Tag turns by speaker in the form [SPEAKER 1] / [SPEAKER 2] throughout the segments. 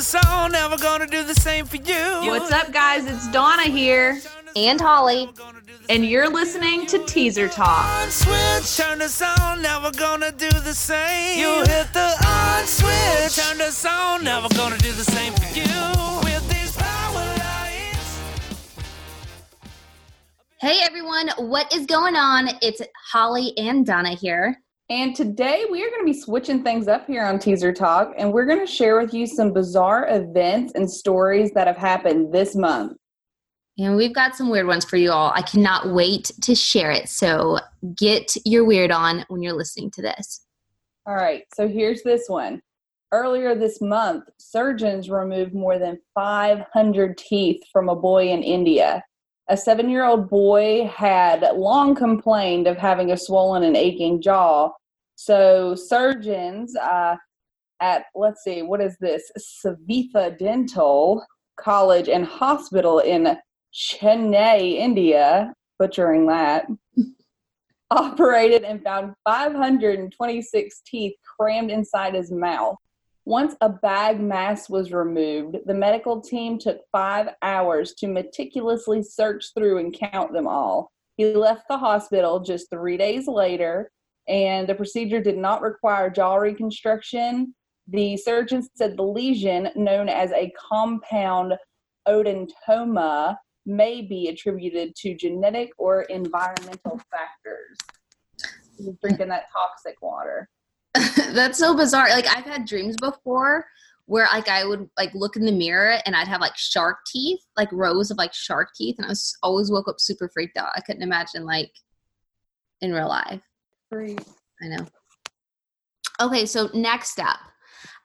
[SPEAKER 1] the song, never gonna do the same for you.
[SPEAKER 2] What's up, guys? It's Donna here,
[SPEAKER 3] and Holly.
[SPEAKER 2] and you're listening to Teaser Talk.
[SPEAKER 1] On switch, turn the song, never gonna do the same. You hit the on switch, turn the song, never gonna do the same for you. With these power lights.
[SPEAKER 3] Hey everyone, what is going on? It's Holly and Donna here.
[SPEAKER 2] And today we are going to be switching things up here on Teaser Talk, and we're going to share with you some bizarre events and stories that have happened this month.
[SPEAKER 3] And we've got some weird ones for you all. I cannot wait to share it. So get your weird on when you're listening to this.
[SPEAKER 2] All right, so here's this one. Earlier this month, surgeons removed more than 500 teeth from a boy in India. A seven year old boy had long complained of having a swollen and aching jaw. So, surgeons uh, at, let's see, what is this? Saveetha Dental College and Hospital in Chennai, India, butchering that, operated and found 526 teeth crammed inside his mouth. Once a bag mass was removed, the medical team took five hours to meticulously search through and count them all. He left the hospital just three days later, and the procedure did not require jaw reconstruction. The surgeon said the lesion, known as a compound odontoma, may be attributed to genetic or environmental factors. Drinking that toxic water.
[SPEAKER 3] That's so bizarre. Like I've had dreams before where like I would like look in the mirror and I'd have like shark teeth, like rows of like shark teeth, and I was always woke up super freaked out. I couldn't imagine like in real life.
[SPEAKER 2] Freak.
[SPEAKER 3] I know. Okay, so next up.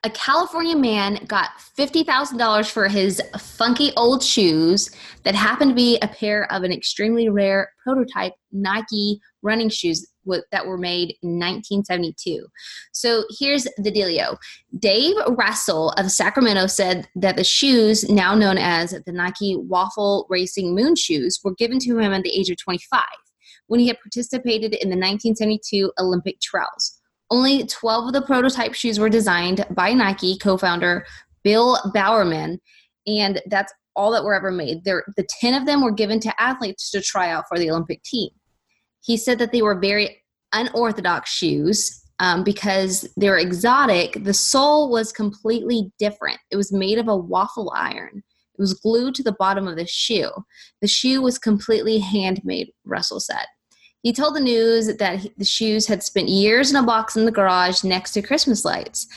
[SPEAKER 3] A California man got $50,000 for his funky old shoes that happened to be a pair of an extremely rare prototype Nike running shoes that were made in 1972. So here's the dealio. Dave Russell of Sacramento said that the shoes, now known as the Nike Waffle Racing Moon shoes, were given to him at the age of 25 when he had participated in the 1972 Olympic trials. Only 12 of the prototype shoes were designed by Nike co founder Bill Bowerman, and that's all that were ever made. There, the 10 of them were given to athletes to try out for the Olympic team. He said that they were very unorthodox shoes um, because they were exotic. The sole was completely different, it was made of a waffle iron. It was glued to the bottom of the shoe. The shoe was completely handmade, Russell said. He told the news that he- the shoes had spent years in a box in the garage next to Christmas lights.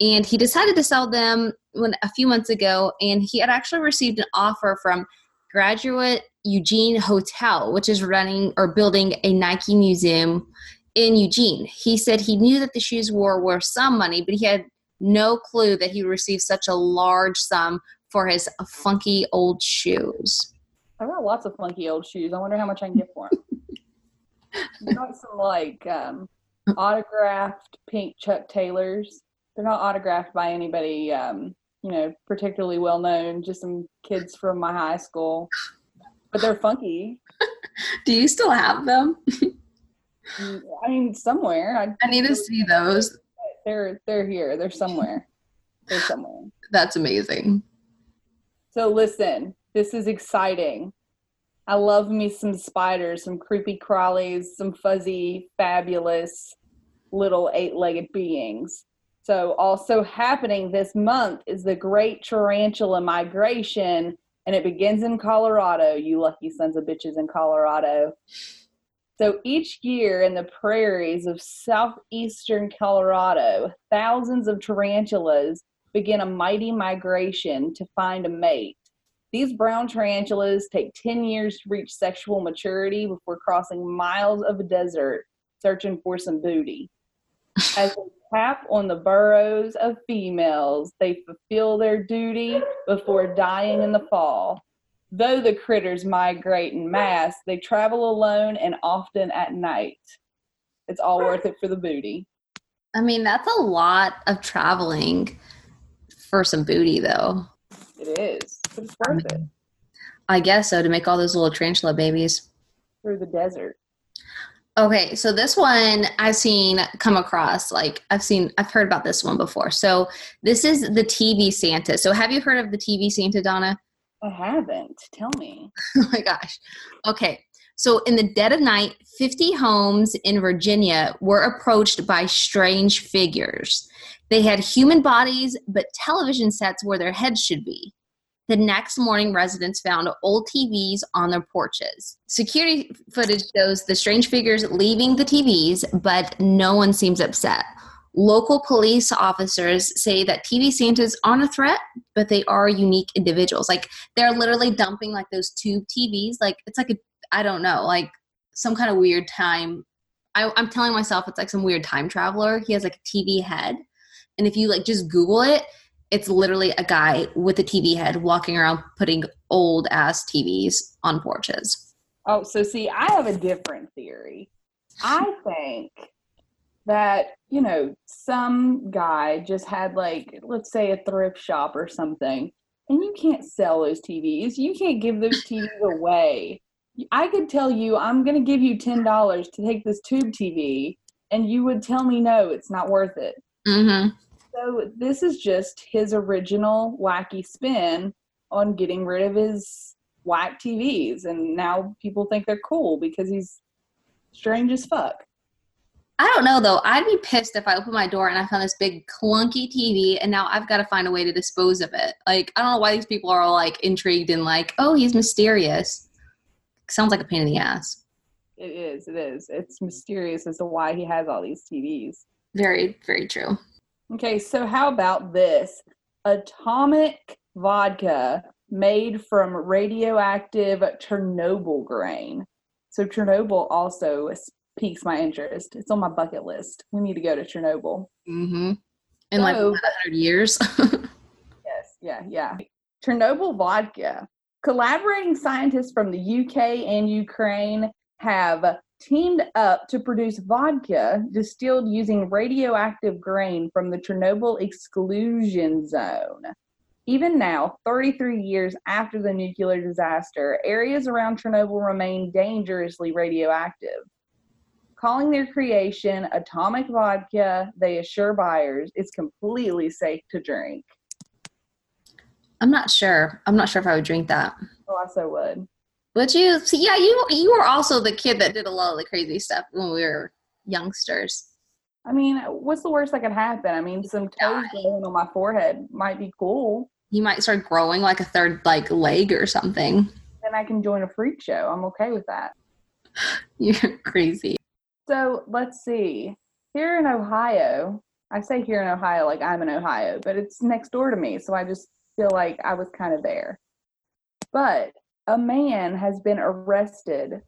[SPEAKER 3] And he decided to sell them when, a few months ago. And he had actually received an offer from Graduate Eugene Hotel, which is running or building a Nike museum in Eugene. He said he knew that the shoes were worth some money, but he had no clue that he would receive such a large sum for his funky old shoes.
[SPEAKER 2] I've got lots of funky old shoes. I wonder how much I can get for them. I got some like um, autographed pink Chuck Taylors. They're not autographed by anybody, um, you know, particularly well known. Just some kids from my high school, but they're funky.
[SPEAKER 3] Do you still have them?
[SPEAKER 2] I mean, somewhere. I,
[SPEAKER 3] I need to see those.
[SPEAKER 2] they're they're here. They're somewhere. They're somewhere.
[SPEAKER 3] That's amazing.
[SPEAKER 2] So listen, this is exciting. I love me some spiders, some creepy crawlies, some fuzzy, fabulous little eight-legged beings. So also happening this month is the Great Tarantula Migration, and it begins in Colorado. You lucky sons of bitches in Colorado. So each year in the prairies of southeastern Colorado, thousands of tarantulas begin a mighty migration to find a mate. These brown tarantulas take 10 years to reach sexual maturity before crossing miles of a desert searching for some booty. As they tap on the burrows of females, they fulfill their duty before dying in the fall. Though the critters migrate in mass, they travel alone and often at night. It's all worth it for the booty.
[SPEAKER 3] I mean, that's a lot of traveling for some booty, though.
[SPEAKER 2] It is, it's worth it
[SPEAKER 3] I guess so to make all those little tarantula babies.
[SPEAKER 2] through the desert.
[SPEAKER 3] Okay, so this one I've seen come across. Like I've seen, I've heard about this one before. So this is the TV Santa. So have you heard of the TV Santa, Donna?
[SPEAKER 2] I haven't. Tell me.
[SPEAKER 3] oh my gosh. Okay. So, in the dead of night, 50 homes in Virginia were approached by strange figures. They had human bodies, but television sets where their heads should be. The next morning, residents found old TVs on their porches. Security footage shows the strange figures leaving the TVs, but no one seems upset. Local police officers say that TV Santas aren't a threat, but they are unique individuals. Like they're literally dumping like those tube TVs. Like it's like a I don't know, like some kind of weird time. I, I'm telling myself it's like some weird time traveler. He has like a TV head, and if you like just Google it, it's literally a guy with a TV head walking around putting old ass TVs on porches.
[SPEAKER 2] Oh, so see, I have a different theory. I think that, you know, some guy just had like, let's say a thrift shop or something, and you can't sell those TVs. You can't give those TVs away. I could tell you, I'm going to give you $10 to take this tube TV, and you would tell me, no, it's not worth it.
[SPEAKER 3] Mm-hmm.
[SPEAKER 2] So this is just his original wacky spin on getting rid of his whack TVs, and now people think they're cool because he's strange as fuck.
[SPEAKER 3] I don't know though. I'd be pissed if I opened my door and I found this big clunky TV and now I've got to find a way to dispose of it. Like, I don't know why these people are all like intrigued and like, oh, he's mysterious. Sounds like a pain in the ass.
[SPEAKER 2] It is, it is. It's mysterious as to why he has all these TVs.
[SPEAKER 3] Very, very true.
[SPEAKER 2] Okay, so how about this? Atomic vodka made from radioactive Chernobyl grain. So Chernobyl also piques my interest. It's on my bucket list. We need to go to Chernobyl.
[SPEAKER 3] Mm-hmm. In like 100 years.
[SPEAKER 2] Yes, yeah, yeah. Chernobyl vodka. Collaborating scientists from the UK and Ukraine have teamed up to produce vodka distilled using radioactive grain from the Chernobyl exclusion zone. Even now, 33 years after the nuclear disaster, areas around Chernobyl remain dangerously radioactive. Calling their creation atomic vodka, they assure buyers it's completely safe to drink.
[SPEAKER 3] I'm not sure. I'm not sure if I would drink that.
[SPEAKER 2] Oh, I so would.
[SPEAKER 3] Would you? See, yeah, you you were also the kid that did a lot of the crazy stuff when we were youngsters.
[SPEAKER 2] I mean, what's the worst that could happen? I mean, some toes growing on my forehead might be cool.
[SPEAKER 3] You might start growing like a third like leg or something.
[SPEAKER 2] Then I can join a freak show. I'm okay with that.
[SPEAKER 3] You're crazy.
[SPEAKER 2] So let's see. Here in Ohio, I say here in Ohio like I'm in Ohio, but it's next door to me. So I just feel like I was kind of there. But a man has been arrested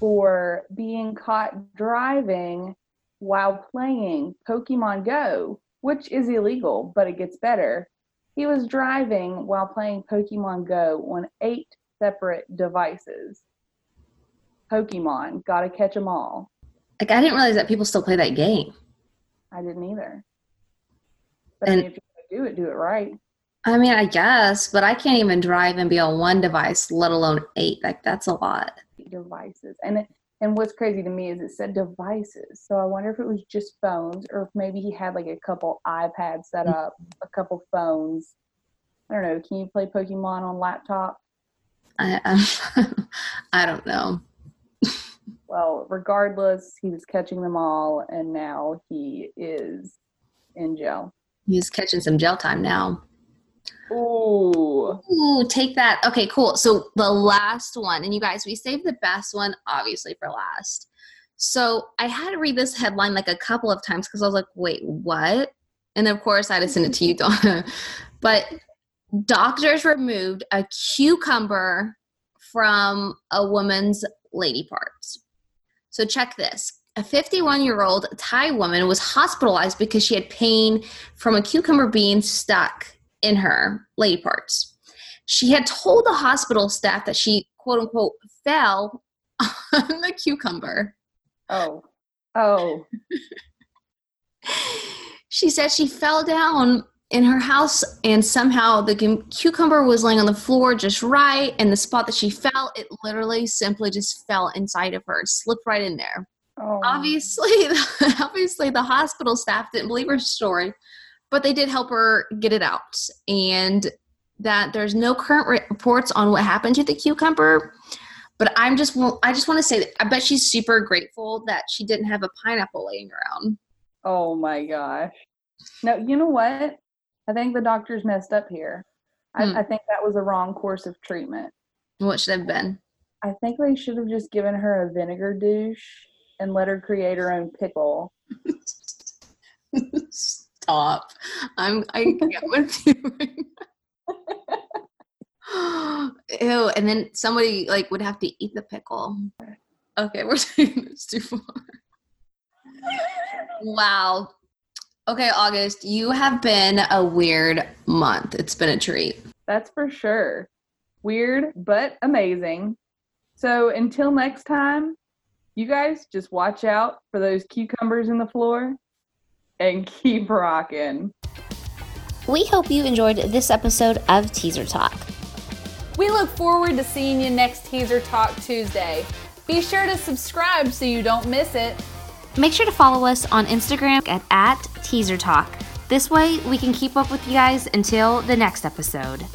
[SPEAKER 2] for being caught driving while playing Pokemon Go, which is illegal, but it gets better. He was driving while playing Pokemon Go on eight separate devices. Pokemon, gotta catch 'em all.
[SPEAKER 3] Like I didn't realize that people still play that game.
[SPEAKER 2] I didn't either. But I mean, if you're do it, do it right.
[SPEAKER 3] I mean, I guess, but I can't even drive and be on one device, let alone eight. Like that's a lot.
[SPEAKER 2] Devices, and it, and what's crazy to me is it said devices. So I wonder if it was just phones, or if maybe he had like a couple iPads set mm-hmm. up, a couple phones. I don't know. Can you play Pokemon on laptop?
[SPEAKER 3] I um, I don't know.
[SPEAKER 2] Well, regardless, he was catching them all, and now he is in jail.
[SPEAKER 3] He's catching some jail time now.
[SPEAKER 2] Ooh.
[SPEAKER 3] Ooh, take that. Okay, cool. So the last one, and you guys, we saved the best one obviously for last. So I had to read this headline like a couple of times because I was like, wait, what? And of course, I had to send it to you, Donna. But doctors removed a cucumber from a woman's lady parts. So check this. A 51 year old Thai woman was hospitalized because she had pain from a cucumber being stuck in her lady parts. She had told the hospital staff that she, quote unquote, fell on the cucumber.
[SPEAKER 2] Oh. Oh.
[SPEAKER 3] She said she fell down in her house, and somehow the cum- cucumber was laying on the floor just right, and the spot that she fell, it literally simply just fell inside of her, slipped right in there.
[SPEAKER 2] Oh.
[SPEAKER 3] Obviously, obviously, the hospital staff didn't believe her story, but they did help her get it out, and that there's no current reports on what happened to the cucumber. But I'm just, I just want to say that I bet she's super grateful that she didn't have a pineapple laying around.
[SPEAKER 2] Oh my gosh. No, you know what? I think the doctors messed up here.
[SPEAKER 3] Hmm.
[SPEAKER 2] I, I think that was a wrong course of treatment.
[SPEAKER 3] What should have been?
[SPEAKER 2] I think they should have just given her a vinegar douche and let her create her own pickle.
[SPEAKER 3] Stop. I'm I get with you. right now. Ew, and then somebody like would have to eat the pickle. Okay, we're taking this too far. Wow. Okay, August, you have been a weird month. It's been a treat.
[SPEAKER 2] That's for sure. Weird, but amazing. So until next time, you guys just watch out for those cucumbers in the floor and keep rocking.
[SPEAKER 4] We hope you enjoyed this episode of Teaser Talk.
[SPEAKER 5] We look forward to seeing you next Teaser Talk Tuesday. Be sure to subscribe so you don't miss it.
[SPEAKER 4] Make sure to follow us on Instagram at, at Teaser Talk. This way, we can keep up with you guys until the next episode.